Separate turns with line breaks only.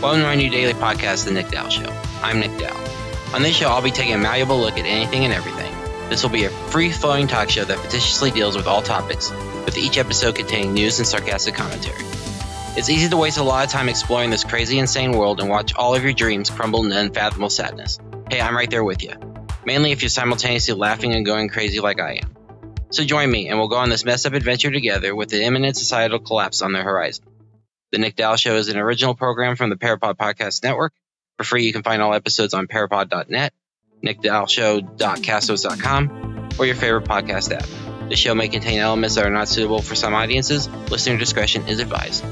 Welcome to my new daily podcast, The Nick Dowell Show. I'm Nick Dowell. On this show, I'll be taking a malleable look at anything and everything. This will be a free flowing talk show that facetiously deals with all topics, with each episode containing news and sarcastic commentary. It's easy to waste a lot of time exploring this crazy, insane world and watch all of your dreams crumble into unfathomable sadness. Hey, I'm right there with you. Mainly if you're simultaneously laughing and going crazy like I am. So join me, and we'll go on this mess up adventure together with the imminent societal collapse on the horizon. The Nick Dowell Show is an original program from the Parapod Podcast Network. For free, you can find all episodes on parapod.net, nickdowellshow.castos.com, or your favorite podcast app. The show may contain elements that are not suitable for some audiences. Listener discretion is advised.